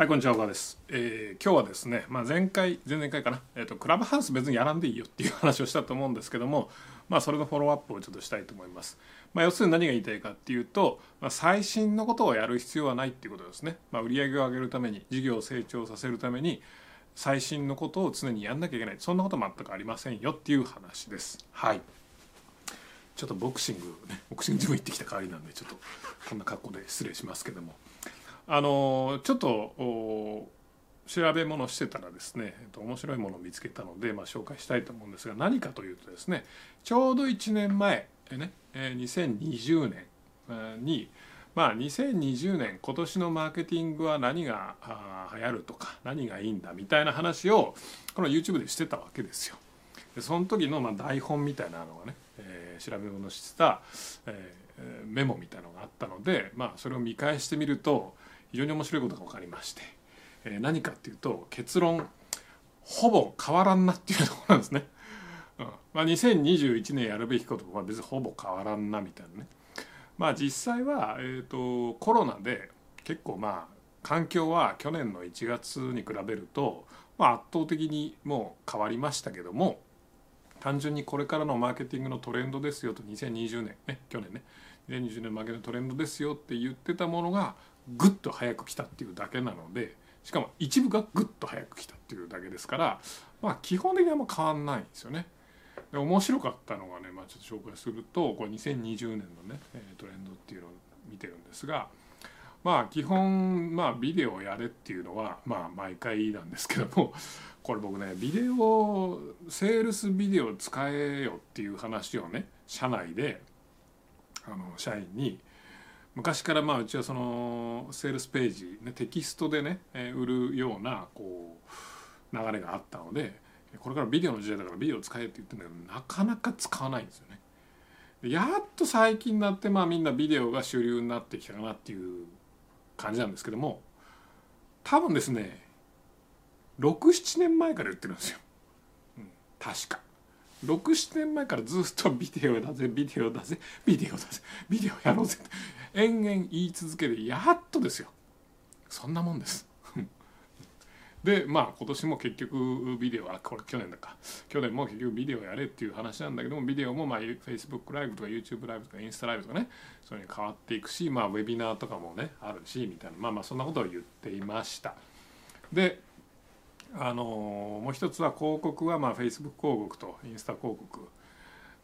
はい、こんにちは、小川です。えー今日はですね、まあ、前回、前々回かな、えっ、と、クラブハウス別にやらんでいいよっていう話をしたと思うんですけども、まあ、それのフォローアップをちょっとしたいと思います。まあ、要するに何が言いたいかっていうと、まあ、最新のことをやる必要はないっていうことですね。まあ、売り上げを上げるために、事業を成長させるために、最新のことを常にやんなきゃいけない。そんなこと全くありませんよっていう話です。はい。ちょっとボクシングね、ボクシングジム行ってきた代わりなんで、ちょっとこんな格好で失礼しますけども。あのちょっと調べ物してたらですね、えっと、面白いものを見つけたので、まあ、紹介したいと思うんですが何かというとですねちょうど1年前ね、えー2020年にまあ2020年今年のマーケティングは何が流行るとか何がいいんだみたいな話をこの YouTube でしてたわけですよ。でその時のまあ台本みたいなのがね、えー調べ物してた、ええメモみたいなのがあったので、まあ、それを見返してみると非常に面白いことが分かりまして、えー何かっていうと結論ほぼ変わらんなっていうところなんですね。うんまあ、2021年やるべきことは別にほぼ変わらんなみたいなね。まあ実際は、えー、とコロナで結構まあ環境は去年の1月に比べると、まあ、圧倒的にもう変わりましたけども単純にこれからのマーケティングのトレンドですよと2020年ね去年ね2020年マーケティングのトレンドですよって言ってたものがぐっと早く来たっていうだけなのでしかも一部がぐっと早く来たっていうだけですからまあ基本的にあんま変わんないんですよね。で面白かったのがね、まあ、ちょっと紹介するとこれ2020年のねトレンドっていうのを見てるんですがまあ基本まあビデオやれっていうのはまあ毎回なんですけどもこれ僕ねビデオセールスビデオ使えよっていう話をね社内であの社員に昔からまあうちはそのセールスページ、ね、テキストでねえ売るようなこう流れがあったのでこれからビデオの時代だからビデオ使えって言ってるんだけどなかなか使わないんですよね。やっと最近になってまあみんなビデオが主流になってきたかなっていう感じなんですけども多分ですね67年前から言ってるんですよ、うん、確か67年前からずっとビデオだぜビデオだぜビデオだぜビデオやろうぜって。延々言い続けてやっとですよ。そんなもんです。でまあ今年も結局ビデオあこれ去年だか。去年も結局ビデオやれっていう話なんだけどもビデオもまあ Facebook ライブとか YouTube ライブとかインスタライブとかねそれに変わっていくしまあウェビナーとかもねあるしみたいな。まあまあそんなことを言っていました。であのもう一つは広告はまあ Facebook 広告とインスタ広告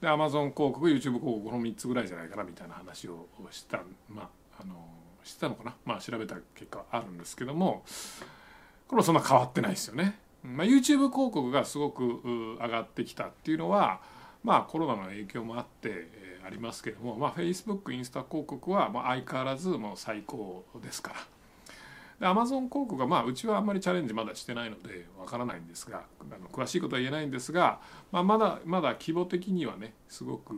で Amazon 広告 YouTube 広告この3つぐらいじゃないかなみたいな話をしたまああのしてたのかなまあ調べた結果あるんですけどもこれはそんな変わってないですよね。まあ、YouTube 広告がすごく上がってきたっていうのはまあコロナの影響もあって、えーありますけども、まあ、Facebook インスタ広告はまあ相変わらずもう最高ですから。で Amazon 広告はまあうちはあんまりチャレンジまだしてないのでわからないんですがあの詳しいことは言えないんですが、まあ、まだまだ規模的にはねすごく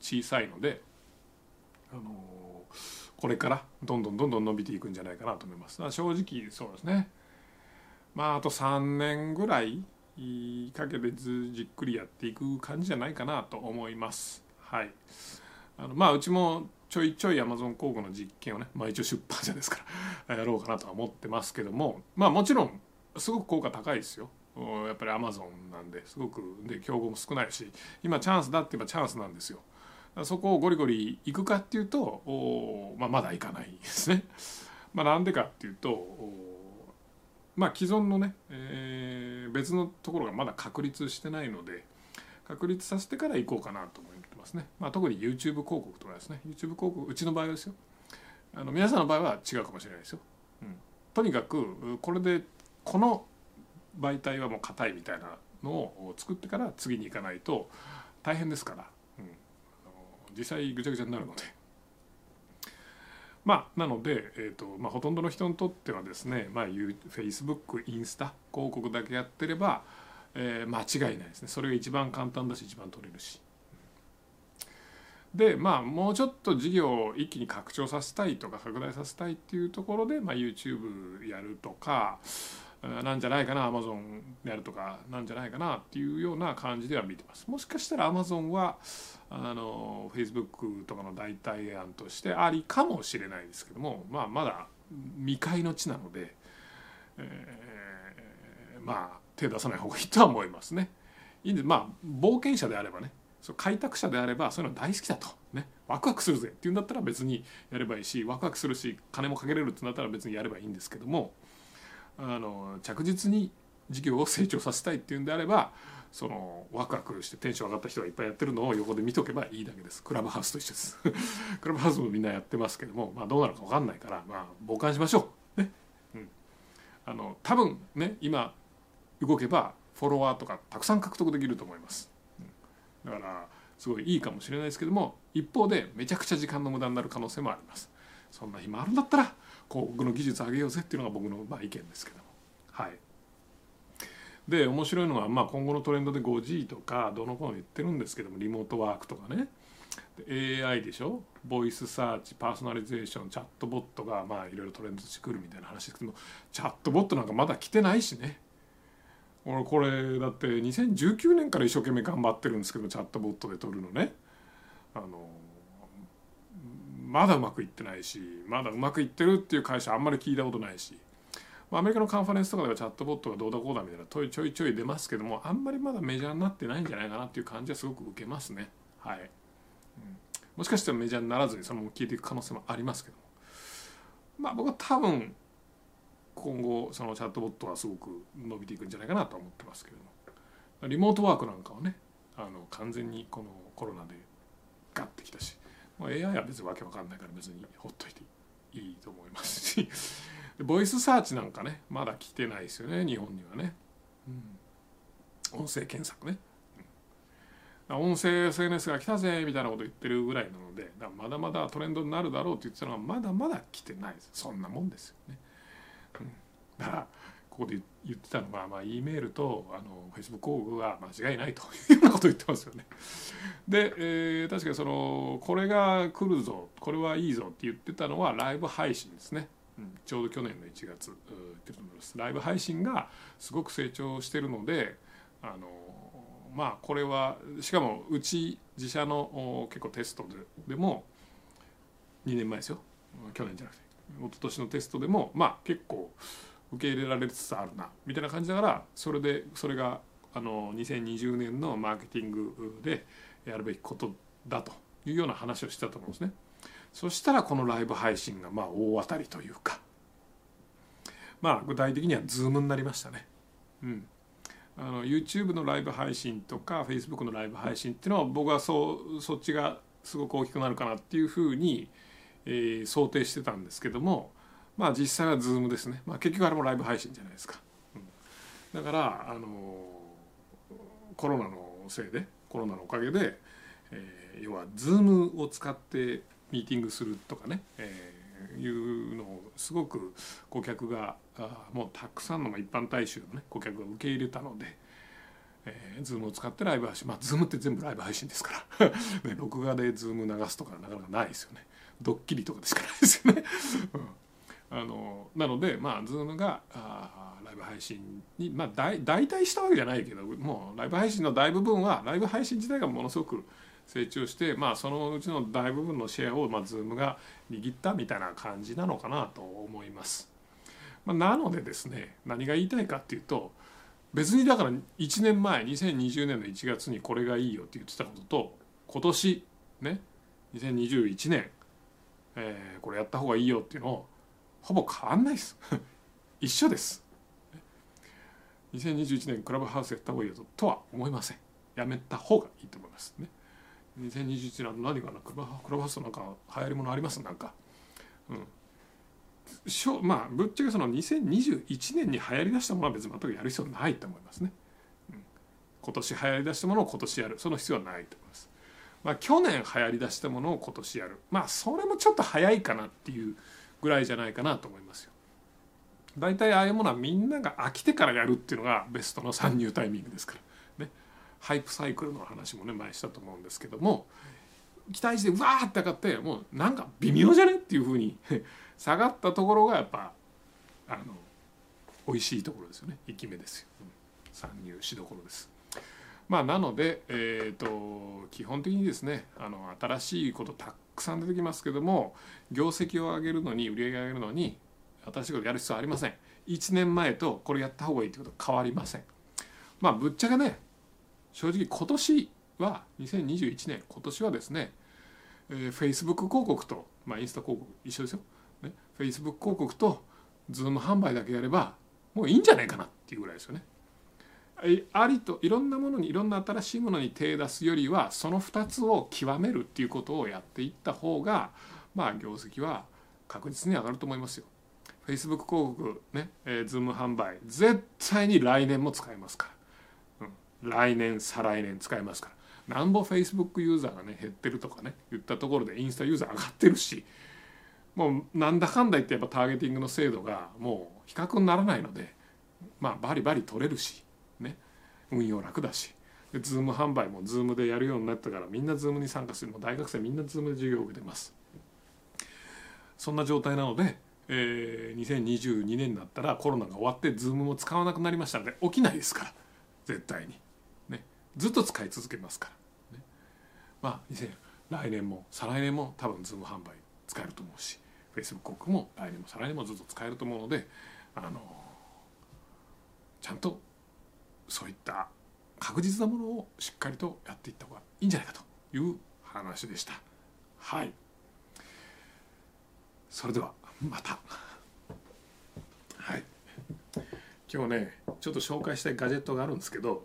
小さいので、あのこれからどんどんどんどん伸びていくんじゃないかなと思います。正直そうですねまああと3年ぐらいかけてじっくりやっていく感じじゃないかなと思います。はい。あのまあうちもちょいちょい Amazon 広告の実験をね、まあ一応出版社ですから やろうかなとは思ってますけども、まあもちろんすごく効果高いですよ。やっぱり Amazon なんですごくで競合も少ないし、今チャンスだって言えばチャンスなんですよ。そこをゴリゴリ行くかっていうと、おまあまだ行かないですね。まあなんでかっていうと、まあ既存のね、えー別のところがまだ確立してないので確立させてから行こうかなと思ってますね、まあ、特に YouTube 広告とかですね。YouTube 広告うちの場合はですよ。あの皆さんの場合は違うかもしれないですよ、うん、とにかくこれでこの媒体はもう硬いみたいなのを作ってから次に行かないと大変ですから、うん、実際ぐちゃぐちゃになるので。まあ、なので、えーとまあ、ほとんどの人にとってはですね、まあ、Facebook インスタ広告だけやってれば、えー間違いないですね。それが一番簡単だし一番取れるし。でまあもうちょっと事業を一気に拡張させたいとか拡大させたいっていうところで、まあ、YouTube やるとかなんじゃないかな Amazon やるとかなんじゃないかなっていうような感じでは見てます。もしかしたら Amazon はあの Facebook とかの代替案としてありかもしれないですけども、まあ、まだ未開の地なので、えー、まあ手出さない方がいいとは思いますね。いいんでまあ冒険者であればねそう開拓者であればそういうの大好きだと、ね、ワクワクするぜっていうんだったら別にやればいいしワクワクするし金もかけれるってなったら別にやればいいんですけどもあの着実に事業を成長させたいっていうんであればそのワクワクしてテンション上がった人がいっぱいやってるのを横で見とけばいいだけです。クラブハウスと一緒です。クラブハウスもみんなやってますけども、まあ、どうなるか分かんないからまあ傍観しましょう。ね、うん、あの多分ね今動けばフォロワーとかたくさん獲得できると思います、だからすごいいいかもしれないですけども一方でめちゃくちゃ時間の無駄になる可能性もあります。そんな暇あるんだったら広告の技術上げようぜっていうのが僕のまあ意見ですけども。はい。で面白いのは、まあ、今後のトレンドで 5G とかどうのこうの言ってるんですけどもリモートワークとかね。AI でしょ？ voice search personalization チャットボットがまあいろいろトレンドしてくるみたいな話ですけどもチャットボットなんかまだ来てないしね。俺これだって2019年から一生懸命頑張ってるんですけどチャットボットで撮るのね。あのまだうまくいってないしまだうまくいってるっていう会社あんまり聞いたことないし。アメリカのカンファレンスとかではチャットボットがどうだこうだみたいなちょいちょい出ますけどもあんまりまだメジャーになってないんじゃないかなっていう感じはすごく受けますね。はい、うん、もしかしたらメジャーにならずにそのまま消えていく可能性もありますけどまあ僕は多分今後そのチャットボットはすごく伸びていくんじゃないかなと思ってますけれども。リモートワークなんかはねあの完全にこのコロナでガッてきたし AI は別にわけわかんないから別にほっといていいと思いますし。ボイスサーチなんかねまだ来てないですよね日本にはね、うん、音声検索ね、うん、音声 SNS が来たぜみたいなこと言ってるぐらいなのでだまだまだトレンドになるだろうって言ってたのはまだまだ来てないです。そんなもんですよね、だからここで言ってたのは、まあ、E メールとあの Facebook 広告が間違いないというようなことを言ってますよね。で、えー、確かにそのこれが来るぞこれはいいぞって言ってたのはライブ配信ですね。うんちょうど去年の1月ってと思いますライブ配信がすごく成長してるのであのまあこれはしかもうち自社の結構テストでも2年前ですよ去年じゃなくて一昨年のテストでもまあ結構受け入れられつつあるなみたいな感じだからそれでそれがあの2020年のマーケティングでやるべきことだというような話をしてたと思うんですね。そしたらこのライブ配信がまあ大当たりというかまあ具体的には Zoom になりましたね。うん、あの YouTube のライブ配信とか Facebook のライブ配信っていうのは僕はそうそっちがすごく大きくなるかなっていうふうに、えー、想定してたんですけどもまあ実際は Zoom ですね、まあ、結局あれもライブ配信じゃないですか。うん、だからあのコロナのせいでコロナのおかげで、えー、要は Zoom を使ってミーティングするとかね、えー、いうのをすごく顧客があもうたくさんの一般大衆のね顧客が受け入れたので。えー、 Zoom を使ってライブ配信まあ Zoom って全部ライブ配信ですから ね、録画で Zoom 流すとかなかなかないですよねドッキリとかでしかないですよね、うん、あのなのでまあズームがあライブ配信にまあ大大体したわけじゃないけどもうライブ配信の大部分はライブ配信自体がものすごく成長して、まあ、そのうちの大部分のシェアを、まあ、Zoom が握ったみたいな感じなのかなと思います。まあ、なのでですね何が言いたいかっていうと別にだから1年前2020年の1月にこれがいいよって言ってたことと今年ね2021年、えー、これやった方がいいよっていうのをほぼ変わんないです。一緒です。2021年クラブハウスやった方がいいよとは思いません。やめた方がいいと思います。ね。2021年何かなクラブハウスなんか流行りものありますなんかうん。しょまあぶっちゃけその2021年に流行りだしたものは別に全くやる必要ないと思いますね、うん、今年流行りだしたものを今年やる。その必要はないと思います。まあ去年流行りだしたものを今年やる。まあそれもちょっと早いかなっていうぐらいじゃないかなと思いますよ。大体ああいうものはみんなが飽きてからやるっていうのがベストの参入タイミングですから。ね。ハイプサイクルの話もね前したと思うんですけども。期待してわーって上がってもうなんか微妙じゃねっていうふうに 下がったところがやっぱあの美味しいところですよね。生き目ですよ、参入しどころです。まあ、なので、えーと、基本的にですねあの新しいことたくさん出てきますけども業績を上げるのに売り上げ上げるのに新しいことやる必要はありません。1年前とこれやった方がいいってことは変わりません。まあぶっちゃけね正直今年は2021年今年はですね、えー、Facebook 広告と、まあ、インスタ広告一緒ですよ、ね、Facebook 広告と Zoom 販売だけやればもういいんじゃないかなっていうぐらいですよね。ありといろんなものにいろんな新しいものに手出すよりはその2つを極めるっていうことをやっていった方がまあ業績は確実に上がると思いますよ。Facebook 広告ね、えー、Zoom 販売絶対に来年も使えますから、うん、来年再来年使えますから。なんぼ Facebook ユーザーがね減ってるとかね言ったところでインスタユーザー上がってるしもうなんだかんだ言ってやっぱターゲティングの精度がもう比較にならないのでまあバリバリ取れるし。ね。運用楽だし。で Zoom 販売も Zoom でやるようになったからみんな Zoom に参加する。も大学生みんな Zoom で授業を受けてます。そんな状態なので、えー、2022年になったらコロナが終わって Zoom も使わなくなりましたので起きないですから。絶対に。ね。ずっと使い続けますから、ね、まあ2000来年も再来年も多分ズーム販売使えると思うし Facebook 広告も来年も再来年もずっと使えると思うのであのちゃんとそういった確実なものをしっかりとやっていった方がいいんじゃないかという話でした。はいそれではまた。はい。今日ねちょっと紹介したいガジェットがあるんですけど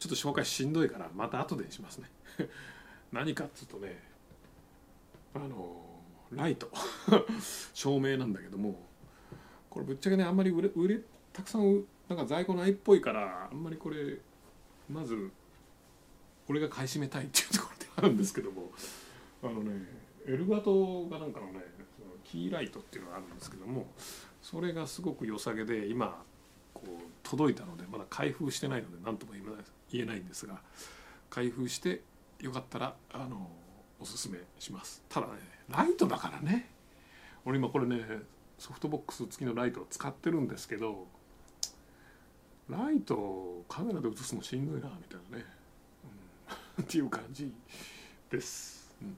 ちょっと紹介しんどいからまた後でにしますね。何かっつうとねあのライト 照明なんだけどもこれぶっちゃけねあんまり売れ売れたくさんなんか在庫ないっぽいからあんまりこれまず俺が買い占めたいっていうところであるんですけどもあのねエルガトがなんかのねキーライトっていうのがあるんですけどもそれがすごく良さげで今こう届いたのでまだ開封してないので何とも言えないんですが開封してよかったらあのおすすめします。ただねライトだからね。俺今これねソフトボックス付きのライトを使ってるんですけどライトをカメラで映すのしんどいなみたいなね、うん、っていう感じです、うん、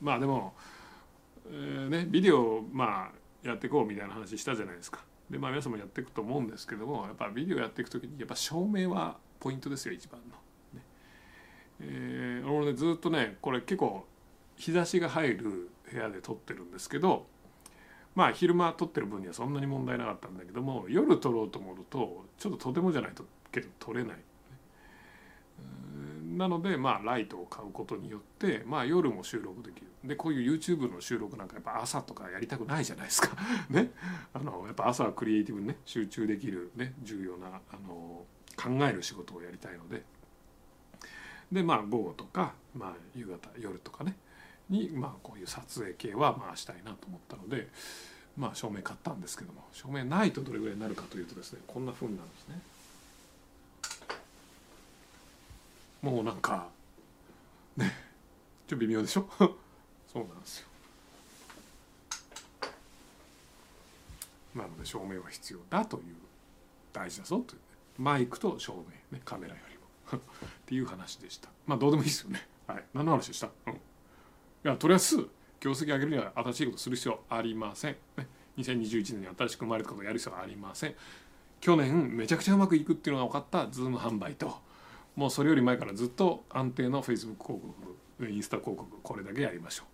まあでも、えー、ねビデオまあやっていこうみたいな話したじゃないですか。でまあ皆さんもやっていくと思うんですけどもやっぱビデオやっていく時にやっぱ照明はポイントですよ一番の。ね。えー、俺ねずっとねこれ結構日差しが入る部屋で撮ってるんですけどまあ昼間撮ってる分にはそんなに問題なかったんだけども夜撮ろうと思うとちょっととてもじゃないとけど撮れない。なのでまあライトを買うことによってまあ夜も収録できる。でこういう YouTube の収録なんかやっぱ朝とかやりたくないじゃないですか。ね。あのやっぱ朝はクリエイティブにね集中できるね重要なあの考える仕事をやりたいので。でまあ午後とか、まあ、夕方夜とかね。に、まあ、こういう撮影系は回したいなと思ったので、まあ、照明買ったんですけども照明ないとどれぐらいになるかというとですねこんなふうになるんですね。もうなんかねちょっと微妙でしょ？そうなんですよ。なので照明は必要だという大事だぞという、ね、マイクと照明ねカメラよりも。っていう話でした。まあどうでもいいですよね。はい。何の話でした？うん。やとりあえず業績上げるには新しいことする必要ありません、ね、2021年に新しく生まれたことをやる必要はありません。去年めちゃくちゃうまくいくっていうのが分かった Zoom 販売と。もうそれより前からずっと安定の Facebook 広告インスタ広告これだけやりましょう。